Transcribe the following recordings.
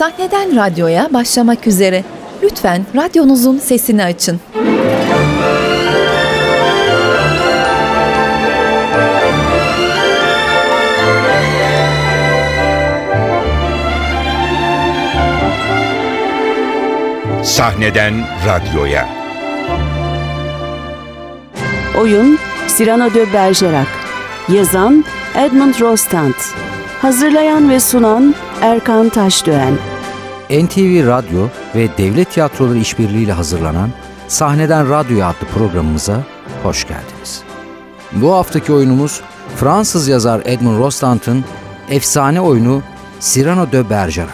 Sahneden radyoya başlamak üzere. Lütfen radyonuzun sesini açın. Sahneden radyoya. Oyun Cyrano de Bergerac. Yazan Edmund Rostand. Hazırlayan ve sunan Erkan Taşdöğen. NTV Radyo ve Devlet Tiyatroları işbirliğiyle hazırlanan Sahneden Radyoya adlı programımıza hoş geldiniz. Bu haftaki oyunumuz Fransız yazar Edmund Rostand'ın efsane oyunu Cyrano de Bergerac.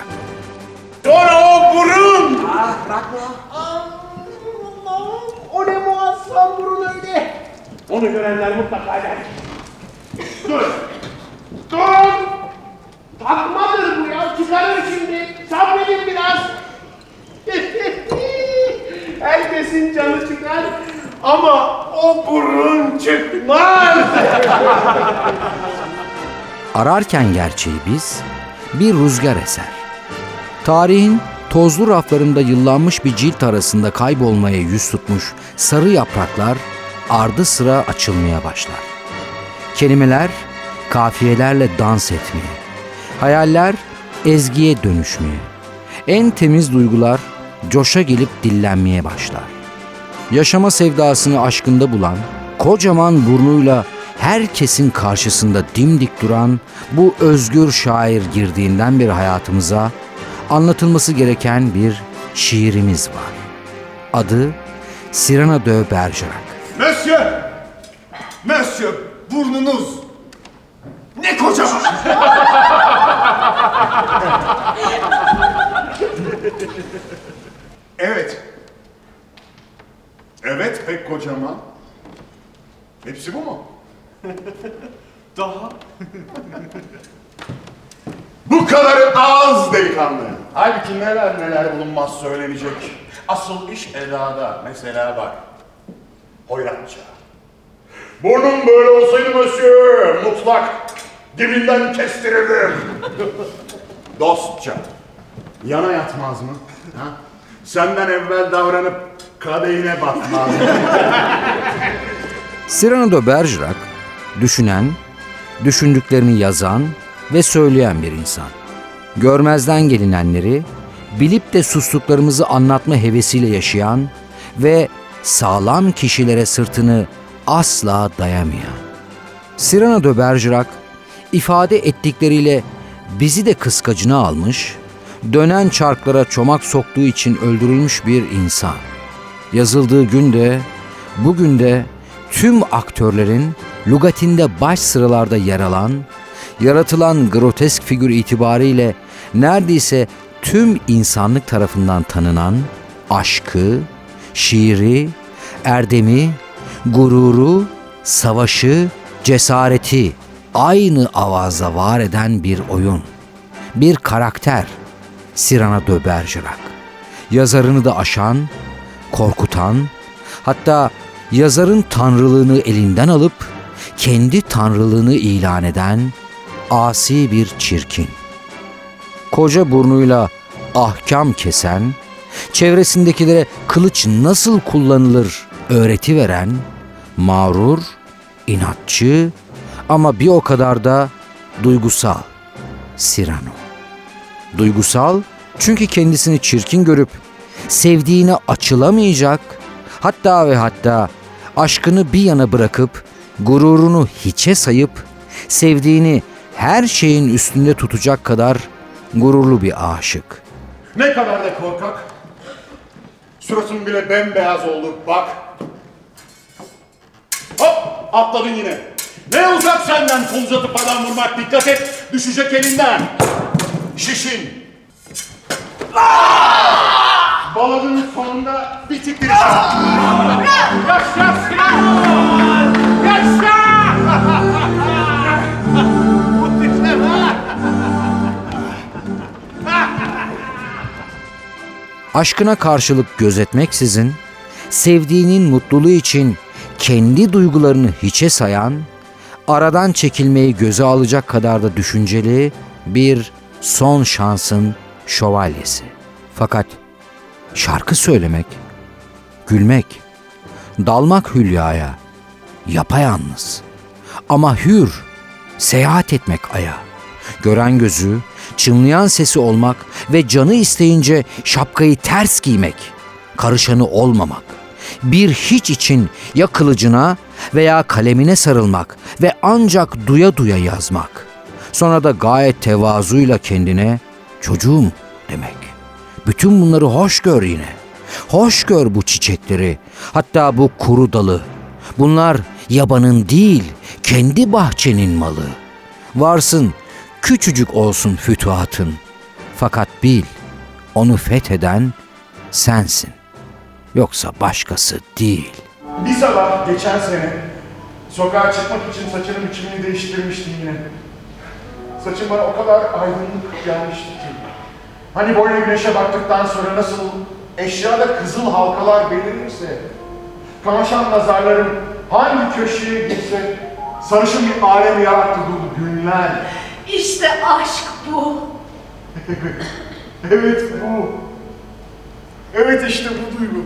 Sonra o burun! O ne muazzam burun öyle. Onu görenler mutlaka der. Dur! Dur! Takmadır bu ya. Çıkarır şimdi. Sabredin biraz. Herkesin canı çıkar ama o burun çıkmaz. Ararken gerçeği biz bir rüzgar eser. Tarihin tozlu raflarında yıllanmış bir cilt arasında kaybolmaya yüz tutmuş sarı yapraklar ardı sıra açılmaya başlar. Kelimeler kafiyelerle dans etmeye, hayaller ezgiye dönüşmeye, en temiz duygular coşa gelip dillenmeye başlar. Yaşama sevdasını aşkında bulan, kocaman burnuyla herkesin karşısında dimdik duran bu özgür şair girdiğinden beri hayatımıza anlatılması gereken bir şiirimiz var. Adı Cyrano de Bergerac. Monsieur! Monsieur burnunuz ne kocaman! evet. Evet pek kocaman. Hepsi bu mu? Daha? bu kadarı az delikanlı. Halbuki neler neler bulunmaz söylenecek. Asıl iş edada. Mesela bak. Hoyratça. Burnum böyle olsaydı monsieur, mutlak dibinden kestirirdim. Dostça. Yana yatmaz mı? Ha? Senden evvel davranıp kadehine bakmaz mı? Cyrano de Bergerac, düşünen, düşündüklerini yazan ve söyleyen bir insan. Görmezden gelinenleri, bilip de sustuklarımızı anlatma hevesiyle yaşayan ve sağlam kişilere sırtını asla dayamayan. Cyrano de Bergerac, ifade ettikleriyle bizi de kıskacına almış, dönen çarklara çomak soktuğu için öldürülmüş bir insan. Yazıldığı günde, bugün de tüm aktörlerin lügatinde baş sıralarda yer alan, yaratılan grotesk figür itibariyle neredeyse tüm insanlık tarafından tanınan aşkı, şiiri, erdemi, gururu, savaşı, cesareti aynı avazda var eden bir oyun. Bir karakter Cyrano de Bergerac. Yazarını da aşan, korkutan, hatta yazarın tanrılığını elinden alıp kendi tanrılığını ilan eden asi bir çirkin. Koca burnuyla ahkam kesen, çevresindekilere kılıç nasıl kullanılır öğreti veren, mağrur, inatçı ama bir o kadar da duygusal Cyrano. Duygusal çünkü kendisini çirkin görüp sevdiğine açılamayacak, hatta ve hatta aşkını bir yana bırakıp gururunu hiçe sayıp sevdiğini her şeyin üstünde tutacak kadar gururlu bir aşık. ne kadar da korkak. Suratın bile bembeyaz oldu bak. Hop atladın yine. Ne uzak senden kol uzatıp adam vurmak dikkat et düşecek elinden. Şişin. Baladının sonunda bir Yaşa! Yaşa! Muhteşem ha! Aşkına karşılık gözetmeksizin, sevdiğinin mutluluğu için kendi duygularını hiçe sayan, aradan çekilmeyi göze alacak kadar da düşünceli bir son şansın şövalyesi. Fakat şarkı söylemek, gülmek, dalmak hülyaya, yapayalnız. Ama hür, seyahat etmek aya. Gören gözü, çınlayan sesi olmak ve canı isteyince şapkayı ters giymek, karışanı olmamak. Bir hiç için ya kılıcına veya kalemine sarılmak ve ancak duya duya yazmak. Sonra da gayet tevazuyla kendine çocuğum demek. Bütün bunları hoş gör yine. Hoş gör bu çiçekleri, hatta bu kuru dalı. Bunlar yabanın değil, kendi bahçenin malı. Varsın, küçücük olsun fütuhatın. Fakat bil, onu fetheden sensin. Yoksa başkası değil. Bir sabah geçen sene sokağa çıkmak için saçının biçimini değiştirmiştim yine. Saçım bana o kadar aydınlık gelmişti ki. Hani böyle güneşe baktıktan sonra nasıl eşyada kızıl halkalar belirirse, kamaşan nazarların hangi köşeye girse sarışın bir alem yarattı durdu günler. İşte aşk bu. Evet bu. Evet işte bu duygu.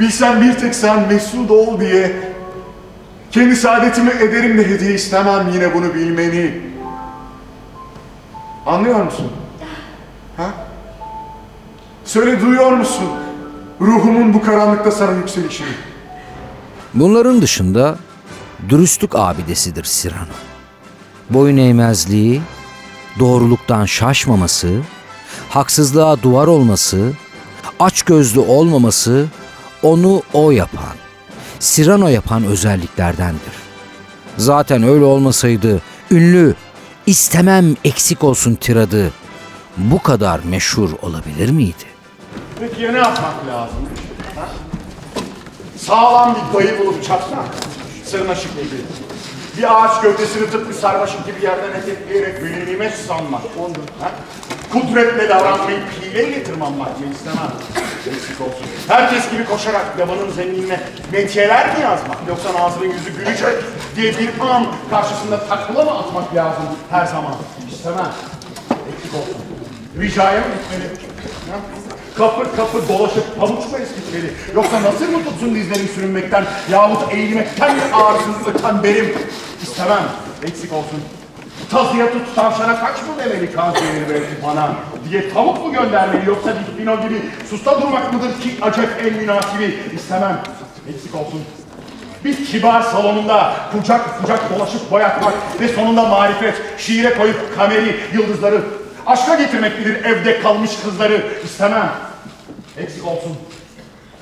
Bilsen bir tek sen mesut ol diye kendi saadetimi ederim de hediye istemem yine bunu bilmeni. Anlıyor musun? Ha? Söyle duyuyor musun? Ruhumun bu karanlıkta sana yükselişini. Bunların dışında dürüstlük abidesidir Sirano. Boyun eğmezliği, doğruluktan şaşmaması, haksızlığa duvar olması, açgözlü olmaması onu o yapan, Sirano yapan özelliklerdendir. Zaten öyle olmasaydı ünlü istemem eksik olsun tiradı bu kadar meşhur olabilir miydi? Peki ya ne yapmak lazım? Ha? Sağlam bir dayı bulup çakmak. Sırnaşık gibi. Bir ağaç gövdesini tıpkı sarmaşık gibi yerden etekleyerek bilinime sanmak. Ondur. Ha? Kudretle davranmayı hileyle tırmanmak mı istemem. Eksik olsun. Herkes gibi koşarak yabanın zeminine metiyeler mi yazmak? Yoksa Nazır'ın yüzü gülecek diye bir an karşısında takla mı atmak lazım her zaman? İstemem. Eksik olsun. Ricaya mı gitmeli? Ha? Kapır kapır dolaşıp pabuç mu eskitmeli? Yoksa nasıl mı tutsun dizlerim sürünmekten yahut eğilmekten öten benim? İstemem. Eksik olsun. Tazıya tut tavşana kaç mı demeli kanserini belki bana diye tavuk mu göndermeli yoksa Dikbino gibi susta durmak mıdır ki acep en münasibi istemem. Eksik olsun. Bir kibar salonunda kucak kucak dolaşıp boyatmak ve sonunda marifet, şiire koyup kameri, yıldızları aşka getirmek midir evde kalmış kızları istemem. Eksik olsun.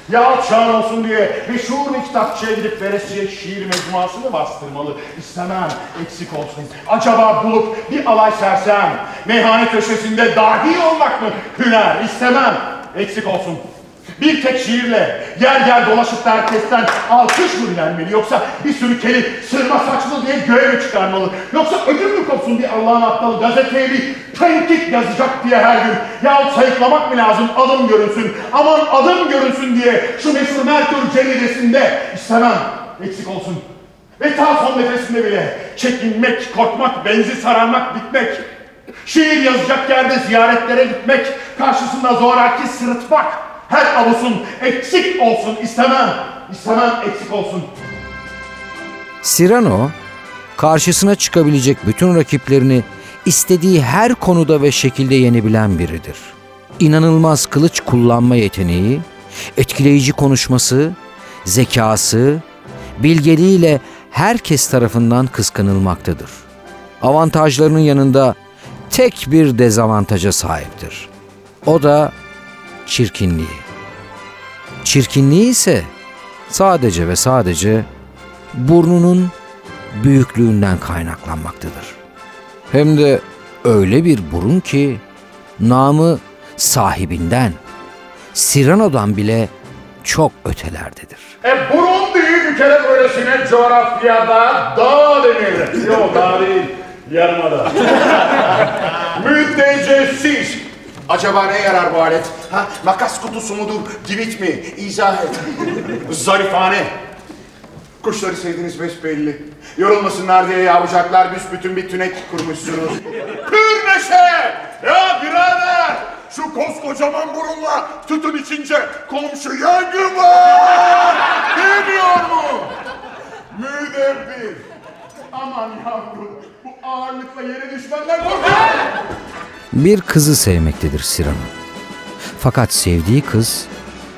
Ya şan olsun diye meşhur bir kitapçıya gidip veresiye şiir mecmuasını bastırmalı. İstemem, eksik olsun. Acaba bulup bir alay sersem, meyhane köşesinde dahi olmak mı hüner? İstemem, eksik olsun. Bir tek şiirle yer yer dolaşıp da herkesten alkış mı dilenmeli? Yoksa bir sürü keli sırma saçlı diye göğe mi çıkarmalı? Yoksa ödül mü kopsun bir Allah'ın aptalı gazeteye bir tenkit yazacak diye her gün? Yahut sayıklamak mı lazım adım görünsün, aman adım görünsün diye şu meşhur Merkür ceridesinde istemem eksik olsun. Ve ta son nefesinde bile çekinmek, korkmak, benzi sararmak, bitmek. Şiir yazacak yerde ziyaretlere gitmek, karşısında zoraki sırıtmak, her avusun eksik olsun istemem. İstemem eksik olsun. Cyrano, karşısına çıkabilecek bütün rakiplerini istediği her konuda ve şekilde yenebilen biridir. İnanılmaz kılıç kullanma yeteneği, etkileyici konuşması, zekası, bilgeliğiyle herkes tarafından kıskanılmaktadır. Avantajlarının yanında tek bir dezavantaja sahiptir. O da çirkinliği. Çirkinliği ise sadece ve sadece burnunun büyüklüğünden kaynaklanmaktadır. Hem de öyle bir burun ki namı sahibinden, Sirano'dan bile çok ötelerdedir. E burun büyük bir kere böylesine coğrafyada dağ denir. Yok dağ değil, yarımada. Müddecesiz. Acaba ne yarar bu alet? Ha, makas kutusu mudur, divit mi? İzah et. Zarifane. Kuşları sevdiğiniz besbelli. Yorulmasınlar diye yavrucaklar büsbütün bir tünek kurmuşsunuz. Pür neşe! Ya birader! Şu koskocaman burunla tütün içince komşu yangın var! Demiyor mu? Müdebbir! Aman yavrum, bu ağırlıkla yere düşmenden korkuyorum. Bir kızı sevmektedir Cyrano. Fakat sevdiği kız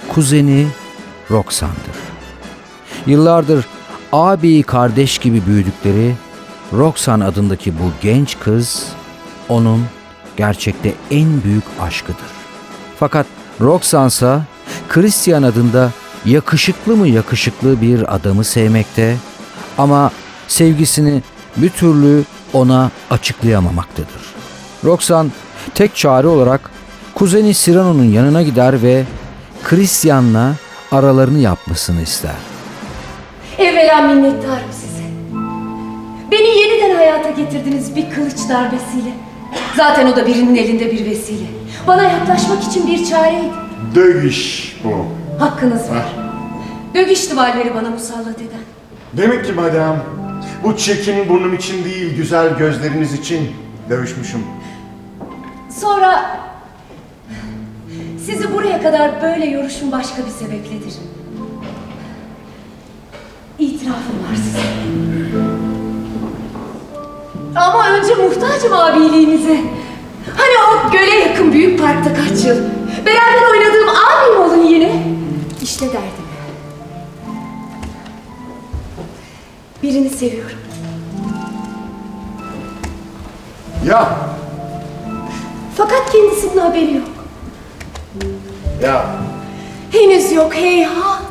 kuzeni Roxanne'dır. Yıllardır abi kardeş gibi büyüdükleri Roxanne adındaki bu genç kız onun gerçekte en büyük aşkıdır. Fakat Roxanne ise Christian adında yakışıklı mı yakışıklı bir adamı sevmekte ama sevgisini bir türlü ona açıklayamamaktadır. Roxanne tek çare olarak kuzeni Cyrano'nun yanına gider ve Christian'la aralarını yapmasını ister. Evvela minnettarım size. Beni yeniden hayata getirdiniz bir kılıç darbesiyle. Zaten o da birinin elinde bir vesile. Bana yaklaşmak için bir çareydi. Dövüş bu. Hakkınız var. Dövüş duvarları bana musallat eden. Demek ki madem bu çirkin burnum için değil güzel gözleriniz için dövüşmüşüm. Sonra sizi buraya kadar böyle yoruşun başka bir sebepledir. İtirafım var size. Ama önce muhtacım abiliğinize. Hani o göle yakın büyük parkta kaç yıl. Beraber oynadığım abim olun yine. İşte derdim. Birini seviyorum. Ya, Fakat kendisinin haberi yok. ya, Henüz yok heyhat.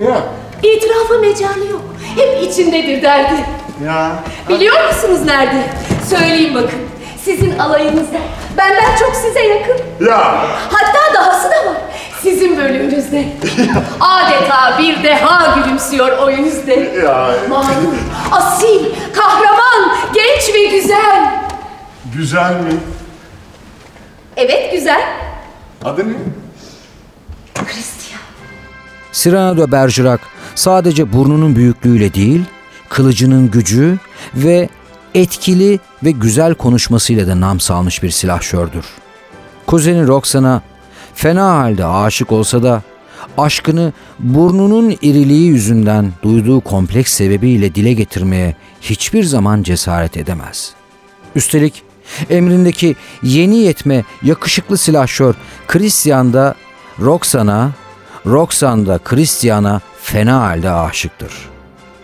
ya, İtirafa mecalı yok. Hep içindedir derdi. ya. Biliyor musunuz nerede? Söyleyeyim bakın. Sizin alayınızda. Benden çok size yakın. Ya, Hatta dahası da var. Sizin bölümünüzde. Adeta bir deha gülümsüyor o yüzde. ya. Malum, asil, kahraman, genç ve güzel. Güzel mi? Evet güzel. Adı ne? Christian. Cyrano de Bergerac sadece burnunun büyüklüğüyle değil, kılıcının gücü ve etkili ve güzel konuşmasıyla da nam salmış bir silahşördür. Kuzeni Roxan'a fena halde aşık olsa da aşkını burnunun iriliği yüzünden duyduğu kompleks sebebiyle dile getirmeye hiçbir zaman cesaret edemez. Üstelik emrindeki yeni yetme yakışıklı silahşör Christian da Roxan'a, Roxanne da Christian'a fena halde aşıktır.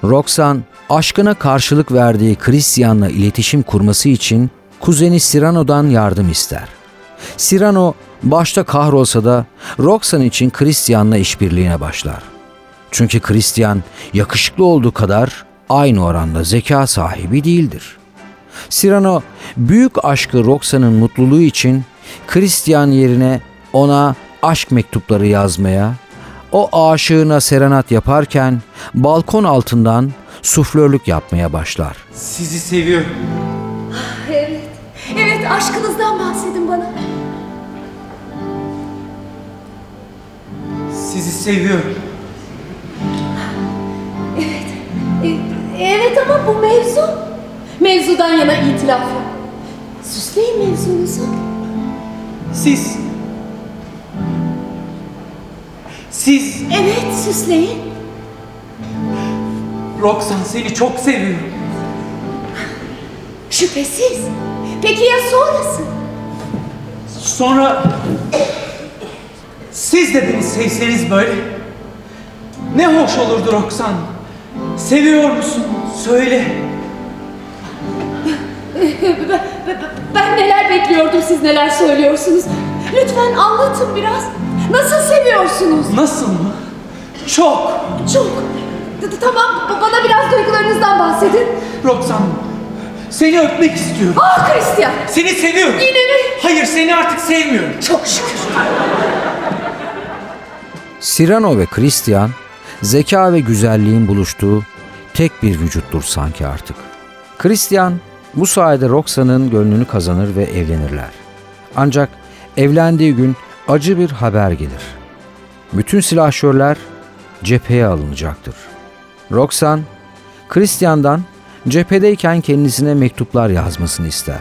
Roxanne aşkına karşılık verdiği Christian'la iletişim kurması için kuzeni Cyrano'dan yardım ister. Cyrano başta kahrolsa da Roxanne için Christian'la işbirliğine başlar. Çünkü Christian yakışıklı olduğu kadar aynı oranda zeka sahibi değildir. Cyrano büyük aşkı Roxanne'ın mutluluğu için Christian yerine ona aşk mektupları yazmaya, o aşığına serenat yaparken balkon altından suflörlük yapmaya başlar. Sizi seviyorum. Evet, evet aşkınızdan bahsedin bana. Sizi seviyorum. E, evet ama bu mevzu. Mevzudan yana itilaf yok. Süsleyin mevzunuzu. Siz... Siz... Evet süsleyin. Roxanne seni çok seviyorum. Şüphesiz. Peki ya sonrası? Sonra... Siz de beni sevseniz böyle. Ne hoş olurdu Roxanne. Seviyor musun? Söyle. Ben neler bekliyordum siz neler söylüyorsunuz. Lütfen anlatın biraz. Nasıl seviyorsunuz? Nasıl mı? Çok. Çok. T- Tamam bana biraz duygularınızdan bahsedin. Roxanne. Seni öpmek istiyorum. Ah Christian. Seni seviyorum. Yine mi? Hayır seni artık sevmiyorum. Çok şükür. Cyrano ve Christian zeka ve güzelliğin buluştuğu tek bir vücuttur sanki artık. Christian bu sayede Roxanne'ın gönlünü kazanır ve evlenirler. Ancak evlendiği gün acı bir haber gelir. Bütün silahşörler cepheye alınacaktır. Roxanne, Christian'dan cephedeyken kendisine mektuplar yazmasını ister.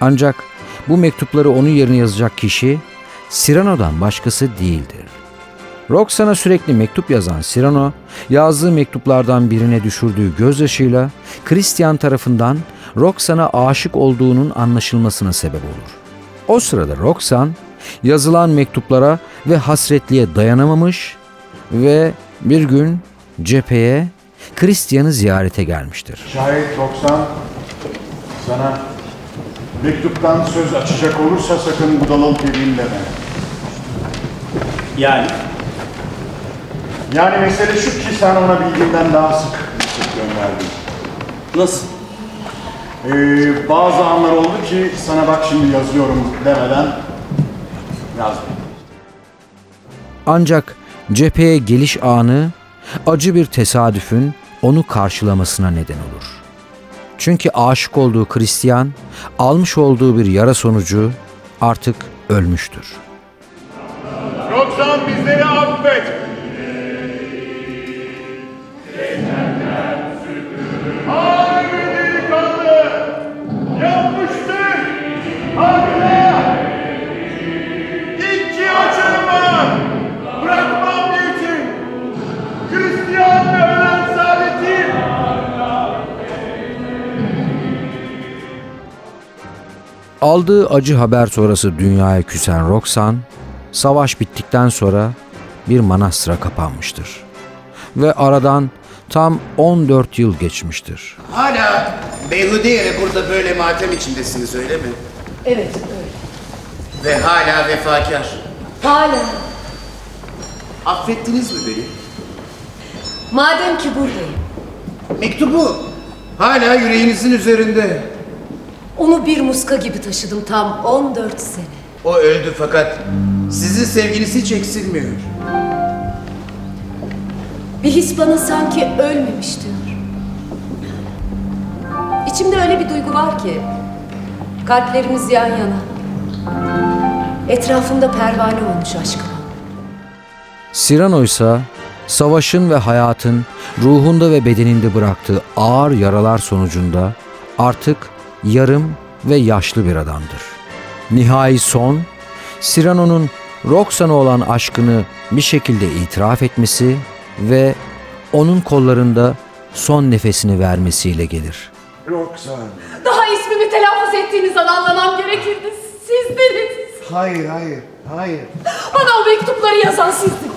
Ancak bu mektupları onun yerine yazacak kişi Cyrano'dan başkası değildir. Roxan'a sürekli mektup yazan Cyrano, yazdığı mektuplardan birine düşürdüğü gözyaşıyla Christian tarafından Roxan'a aşık olduğunun anlaşılmasına sebep olur. O sırada Roxan, yazılan mektuplara ve hasretliğe dayanamamış ve bir gün cepheye Christian'ı ziyarete gelmiştir. Şayet 90 sana mektuptan söz açacak olursa sakın budalalık edeyim deme. Yani Yani mesele şu ki sen ona bildiğinden daha sık mektup gönderdin. nasıl? Ee, bazı anlar oldu ki sana bak şimdi yazıyorum demeden yazdım. Ancak cepheye geliş anı acı bir tesadüfün onu karşılamasına neden olur. Çünkü aşık olduğu Hristiyan almış olduğu bir yara sonucu artık ölmüştür. Yoksa bizleri Aldığı acı haber sonrası dünyaya küsen Roxan, savaş bittikten sonra bir manastıra kapanmıştır. Ve aradan tam 14 yıl geçmiştir. Hala beyhude yere burada böyle matem içindesiniz öyle mi? Evet öyle. Ve hala vefakar. Hala. Affettiniz mi beni? Madem ki buradayım. Mektubu hala yüreğinizin üzerinde. Onu bir muska gibi taşıdım tam 14 sene. O öldü fakat sizin sevginiz hiç eksilmiyor. Bir his bana sanki ölmemiş diyor. İçimde öyle bir duygu var ki kalplerimiz yan yana. Etrafımda pervane olmuş aşkım. Cyrano ise savaşın ve hayatın ruhunda ve bedeninde bıraktığı ağır yaralar sonucunda artık yarım ve yaşlı bir adamdır. Nihai son, Cyrano'nun Roxan'a olan aşkını bir şekilde itiraf etmesi ve onun kollarında son nefesini vermesiyle gelir. Yoksa... Daha ismimi telaffuz ettiğiniz an anlamam gerekirdi. Sizdiniz. Hayır, hayır, hayır. Bana o mektupları yazan sizdiniz.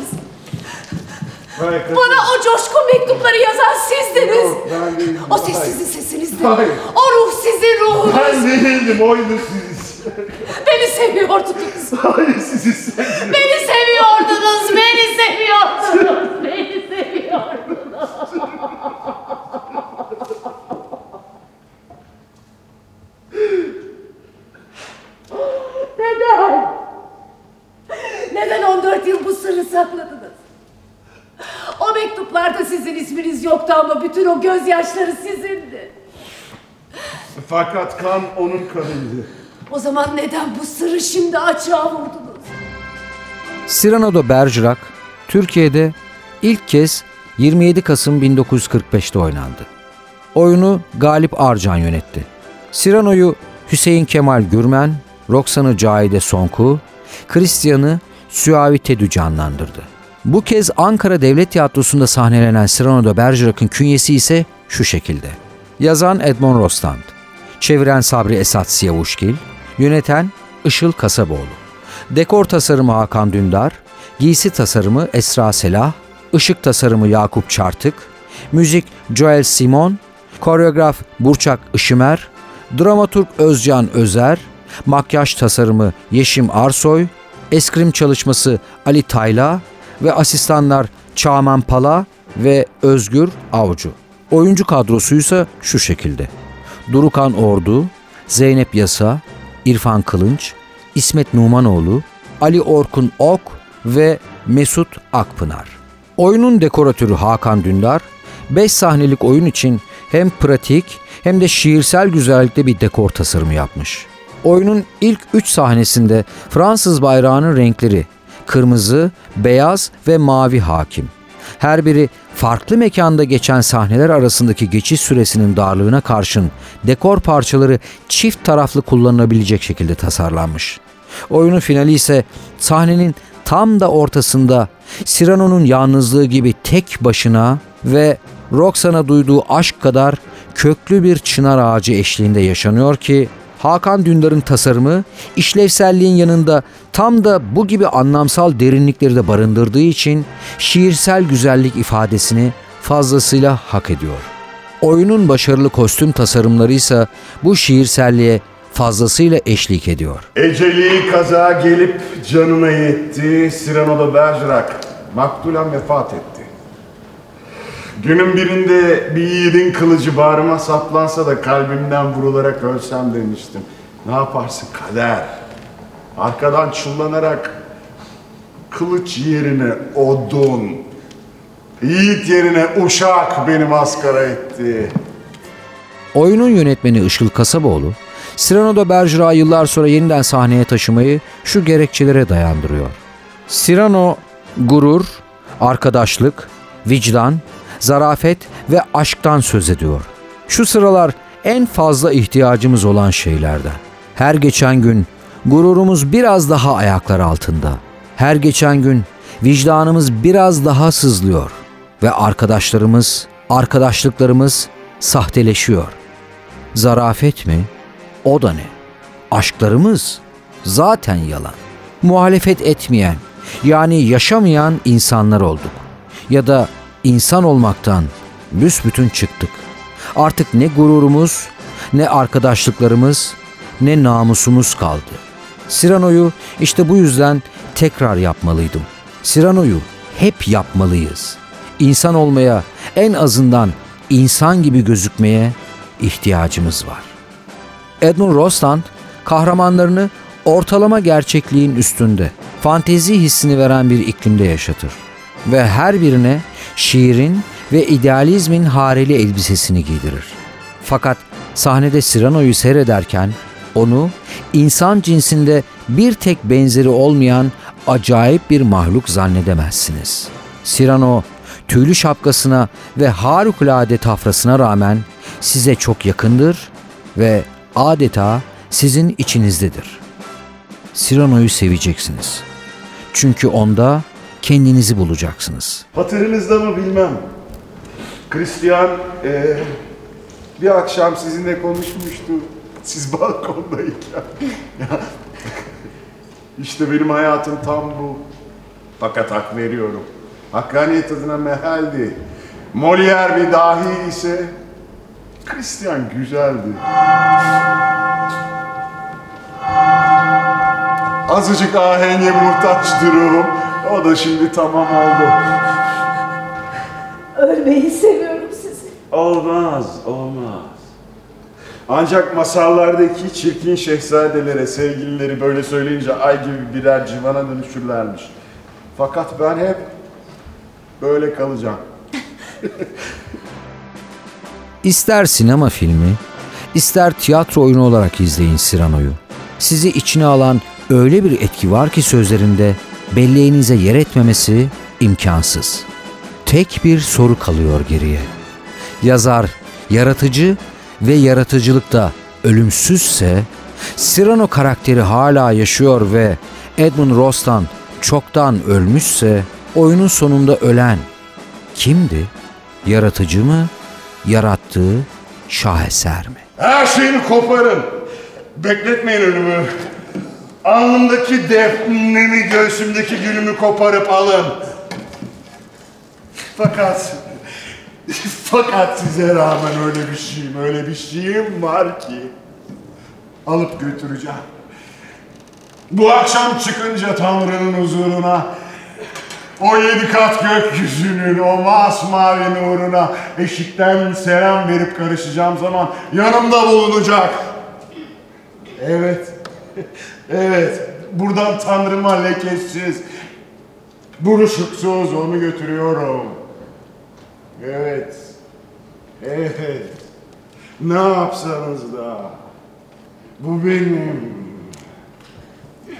Bana o coşkun mektupları yazan sizdiniz. Yok, ben değilim. O ses sizin sesinizdi. Hayır. O ruh sizin ruhunuz. Ben değildim, oydu siz. Beni seviyordunuz. Hayır sizi sevdim. Beni seviyordunuz. Beni seviyordunuz. Beni seviyordunuz. Neden? Neden 14 yıl bu sırrı sakladınız? O isminiz yoktu ama bütün o gözyaşları sizindi. Fakat kan onun kanıydı. O zaman neden bu sırrı şimdi açığa vurdunuz? Cyrano de Bergerac, Türkiye'de ilk kez 27 Kasım 1945'te oynandı. Oyunu Galip Arcan yönetti. Cyrano'yu Hüseyin Kemal Gürmen, Roxan'ı Cahide Sonku, Christian'ı Süavi Tedü canlandırdı. Bu kez Ankara Devlet Tiyatrosu'nda sahnelenen Cyrano de Bergerac'ın künyesi ise şu şekilde. Yazan Edmond Rostand, çeviren Sabri Esat Siyavuşgil, yöneten Işıl Kasaboğlu. Dekor tasarımı Hakan Dündar, giysi tasarımı Esra Selah, ışık tasarımı Yakup Çartık, müzik Joel Simon, koreograf Burçak Işımer, dramaturg Özcan Özer, makyaj tasarımı Yeşim Arsoy, eskrim çalışması Ali Tayla ve asistanlar Çağman Pala ve Özgür Avcı. Oyuncu kadrosuysa şu şekilde. Durukan Ordu, Zeynep Yasa, İrfan Kılınç, İsmet Numanoğlu, Ali Orkun Ok ve Mesut Akpınar. Oyunun dekoratörü Hakan Dündar, 5 sahnelik oyun için hem pratik hem de şiirsel güzellikte bir dekor tasarımı yapmış. Oyunun ilk 3 sahnesinde Fransız bayrağının renkleri kırmızı, beyaz ve mavi hakim. Her biri farklı mekanda geçen sahneler arasındaki geçiş süresinin darlığına karşın dekor parçaları çift taraflı kullanılabilecek şekilde tasarlanmış. Oyunun finali ise sahnenin tam da ortasında Cyrano'nun yalnızlığı gibi tek başına ve Roxan'a duyduğu aşk kadar köklü bir çınar ağacı eşliğinde yaşanıyor ki Hakan Dündar'ın tasarımı işlevselliğin yanında tam da bu gibi anlamsal derinlikleri de barındırdığı için şiirsel güzellik ifadesini fazlasıyla hak ediyor. Oyunun başarılı kostüm tasarımları ise bu şiirselliğe fazlasıyla eşlik ediyor. Eceli kaza gelip canına yetti. Cyrano de Bergerac maktulen vefat etti. Günün birinde bir yiğidin kılıcı bağrıma saplansa da kalbimden vurularak ölsem demiştim. Ne yaparsın kader? Arkadan çullanarak kılıç yerine odun, yiğit yerine uşak beni maskara etti. Oyunun yönetmeni Işıl Kasaboğlu, Cyrano de Bergerac'ı yıllar sonra yeniden sahneye taşımayı şu gerekçelere dayandırıyor. Cyrano, gurur, arkadaşlık, vicdan, zarafet ve aşktan söz ediyor. Şu sıralar en fazla ihtiyacımız olan şeylerden. Her geçen gün gururumuz biraz daha ayaklar altında. Her geçen gün vicdanımız biraz daha sızlıyor ve arkadaşlarımız, arkadaşlıklarımız sahteleşiyor. Zarafet mi? O da ne? Aşklarımız zaten yalan. Muhalefet etmeyen, yani yaşamayan insanlar olduk. Ya da insan olmaktan büsbütün çıktık. Artık ne gururumuz, ne arkadaşlıklarımız, ne namusumuz kaldı. Sirano'yu işte bu yüzden tekrar yapmalıydım. Sirano'yu hep yapmalıyız. İnsan olmaya, en azından insan gibi gözükmeye ihtiyacımız var. Edmund Rostand kahramanlarını ortalama gerçekliğin üstünde, fantezi hissini veren bir iklimde yaşatır ve her birine şiirin ve idealizmin hareli elbisesini giydirir. Fakat sahnede Cyrano'yu seyrederken onu insan cinsinde bir tek benzeri olmayan acayip bir mahluk zannedemezsiniz. Cyrano tüylü şapkasına ve harikulade tafrasına rağmen size çok yakındır ve adeta sizin içinizdedir. Cyrano'yu seveceksiniz. Çünkü onda kendinizi bulacaksınız. Hatırınızda mı bilmem. Christian eee, bir akşam sizinle konuşmuştu. Siz balkondayken. İşte benim hayatım tam bu. Fakat hak veriyorum. Hakkaniyet adına mehaldi. Molière bir dahi ise Christian güzeldi. Azıcık ahenge muhtaçtır ruhum. O da şimdi tamam oldu. Ölmeyi seviyorum sizi. Olmaz, olmaz. Ancak masallardaki çirkin şehzadelere sevgilileri böyle söyleyince ay gibi birer civana dönüşürlermiş. Fakat ben hep böyle kalacağım. İster sinema filmi, ister tiyatro oyunu olarak izleyin Cyrano'yu. Sizi içine alan öyle bir etki var ki sözlerinde belleğinize yer etmemesi imkansız. Tek bir soru kalıyor geriye. Yazar, yaratıcı ve yaratıcılıkta ölümsüzse, Cyrano karakteri hala yaşıyor ve Edmund Rostand çoktan ölmüşse, oyunun sonunda ölen kimdi? Yaratıcı mı? Yarattığı şaheser mi? Her şeyimi koparın. Bekletmeyin ölümü. Alnımdaki defnemi, göğsümdeki gülümü koparıp alın. Fakat, fakat size rağmen öyle bir şeyim, öyle bir şeyim var ki alıp götüreceğim. Bu akşam çıkınca Tanrı'nın huzuruna o yedi kat gökyüzünün o masmavi nuruna eşikten selam verip karışacağım zaman yanımda bulunacak. Evet. Evet. Buradan Tanrıma lekesiz, buruşuksuz onu götürüyorum. Evet. Evet. Ne yapsanız da bu benim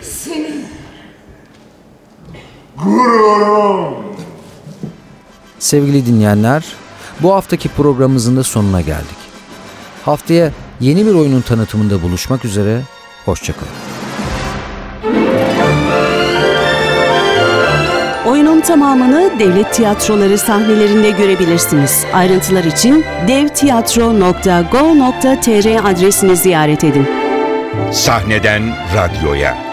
Senin gururum. Sevgili dinleyenler, bu haftaki programımızın da sonuna geldik. Haftaya yeni bir oyunun tanıtımında buluşmak üzere, hoşçakalın. Tamamını devlet tiyatroları sahnelerinde görebilirsiniz. Ayrıntılar için devtiyatro.go.tr adresini ziyaret edin. Sahneden radyoya.